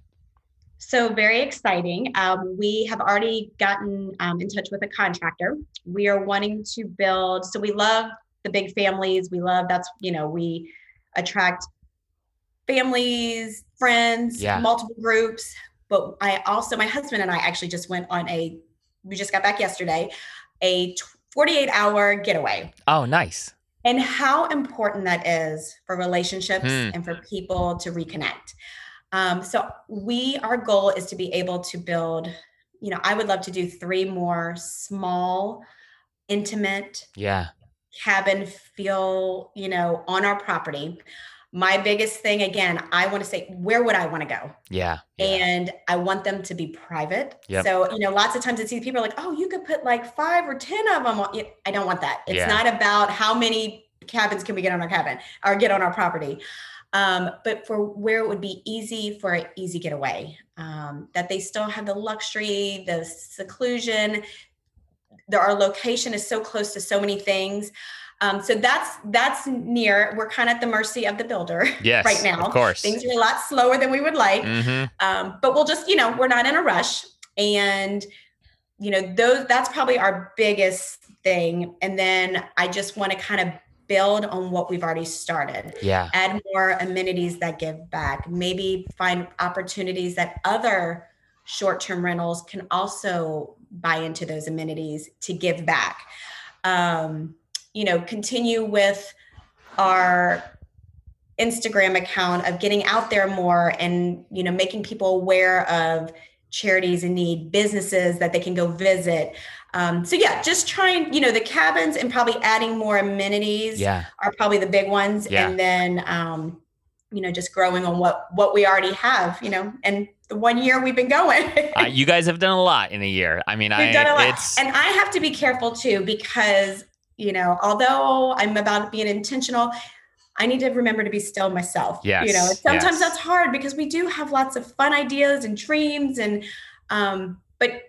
S1: so very exciting. Um, we have already gotten um, in touch with a contractor. We are wanting to build. So we love the big families. We love that's you know we attract families, friends, yeah. multiple groups. But I also my husband and I actually just went on a. We just got back yesterday, a 48 hour getaway.
S2: Oh, nice.
S1: And how important that is for relationships hmm. and for people to reconnect. Um, so we, our goal is to be able to build, you know, I would love to do three more small, intimate,
S2: yeah,
S1: cabin feel, you know, on our property. My biggest thing, again, I want to say, where would I want to go?
S2: Yeah,
S1: yeah. And I want them to be private.
S2: Yep.
S1: So, you know, lots of times I see people are like, oh, you could put like five or 10 of them. On. I don't want that. It's yeah. not about how many cabins can we get on our cabin or get on our property um, but for where it would be easy for an easy getaway, um, that they still have the luxury, the seclusion. The, our location is so close to so many things. Um, so that's that's near. We're kind of at the mercy of the builder
S2: yes,
S1: right now.
S2: Of course,
S1: things are a lot slower than we would like. Mm-hmm. Um, but we'll just, you know, we're not in a rush, and you know, those that's probably our biggest thing. And then I just want to kind of build on what we've already started.
S2: Yeah.
S1: Add more amenities that give back. Maybe find opportunities that other short-term rentals can also buy into those amenities to give back. Um, you know, continue with our Instagram account of getting out there more and you know making people aware of charities in need, businesses that they can go visit. Um, so yeah, just trying, you know, the cabins and probably adding more amenities
S2: yeah.
S1: are probably the big ones.
S2: Yeah.
S1: And then, um, you know, just growing on what, what we already have, you know, and the one year we've been going.
S2: uh, you guys have done a lot in a year. I mean,
S1: we've
S2: I,
S1: done a lot. It's... and I have to be careful too, because, you know, although I'm about being intentional, I need to remember to be still myself.
S2: Yes.
S1: You know, sometimes
S2: yes.
S1: that's hard because we do have lots of fun ideas and dreams and um, but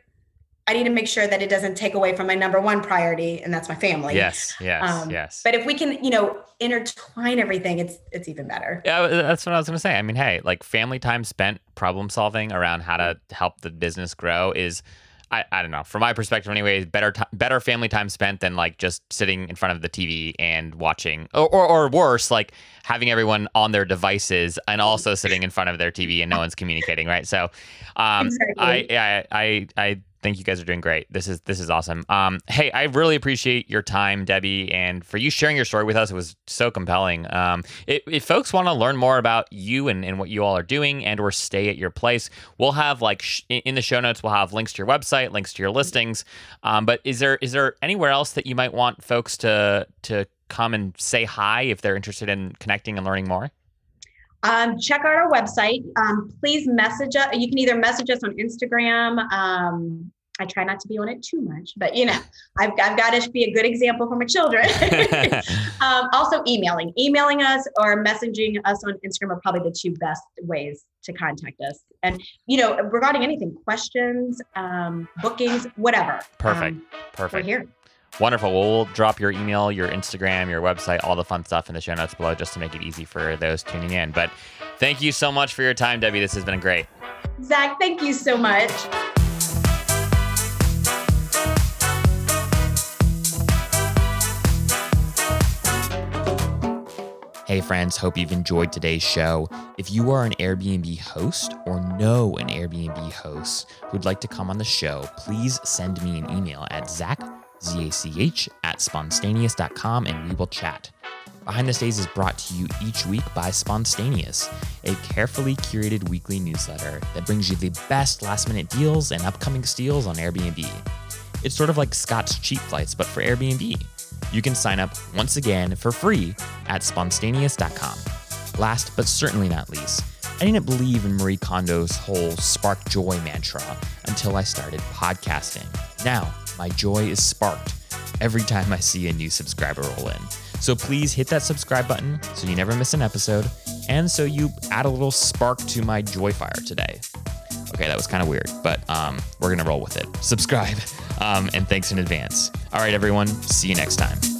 S1: I need to make sure that it doesn't take away from my number one priority, and that's my family.
S2: Yes, yes, um, yes.
S1: But if we can, you know, intertwine everything, it's it's even better.
S2: Yeah, that's what I was going to say. I mean, hey, like family time spent problem solving around how to help the business grow is I, I don't know. From my perspective, anyway, better t- better family time spent than like just sitting in front of the TV and watching, or, or, or worse, like having everyone on their devices and also sitting in front of their TV and no one's communicating, right? So, um, exactly. I, I I I think you guys are doing great. This is this is awesome. Um, hey, I really appreciate your time, Debbie, and for you sharing your story with us. It was so compelling. Um, if, if folks want to learn more about you and, and what you all are doing, and or stay at your place, we'll have like sh- in the show notes, we'll have links to your website, links to your listings. Um, but is there is there anywhere else that you might want folks to to come and say hi if they're interested in connecting and learning more?
S1: Um, check out our website. Um, please message us. You can either message us on Instagram. Um, I try not to be on it too much, but you know, I've, I've got to be a good example for my children. Um, also, emailing, emailing us or messaging us on Instagram are probably the two best ways to contact us. And you know, regarding anything, questions, um, bookings, whatever.
S2: Perfect.
S1: Um,
S2: Perfect.
S1: we're here.
S2: Wonderful. Well, we'll drop your email, your Instagram, your website, all the fun stuff in the show notes below just to make it easy for those tuning in. But thank you so much for your time, Debbie. This has been great.
S1: Zach, thank you so much.
S2: Hey, friends, hope you've enjoyed today's show. If you are an Airbnb host or know an Airbnb host who'd like to come on the show, please send me an email at zach, Z-A-C-H, at spontaneous.com and we will chat. Behind the Stays is brought to you each week by Spontaneous, a carefully curated weekly newsletter that brings you the best last minute deals and upcoming steals on Airbnb. It's sort of like Scott's cheap flights, but for Airbnb. You can sign up once again for free at spontaneous.com. Last but certainly not least, I didn't believe in Marie Kondo's whole spark joy mantra until I started podcasting. Now, my joy is sparked every time I see a new subscriber roll in. So please hit that subscribe button so you never miss an episode and so you add a little spark to my joy fire today. Okay, that was kind of weird, but um, we're going to roll with it. Subscribe, um, and thanks in advance. All right, everyone, see you next time.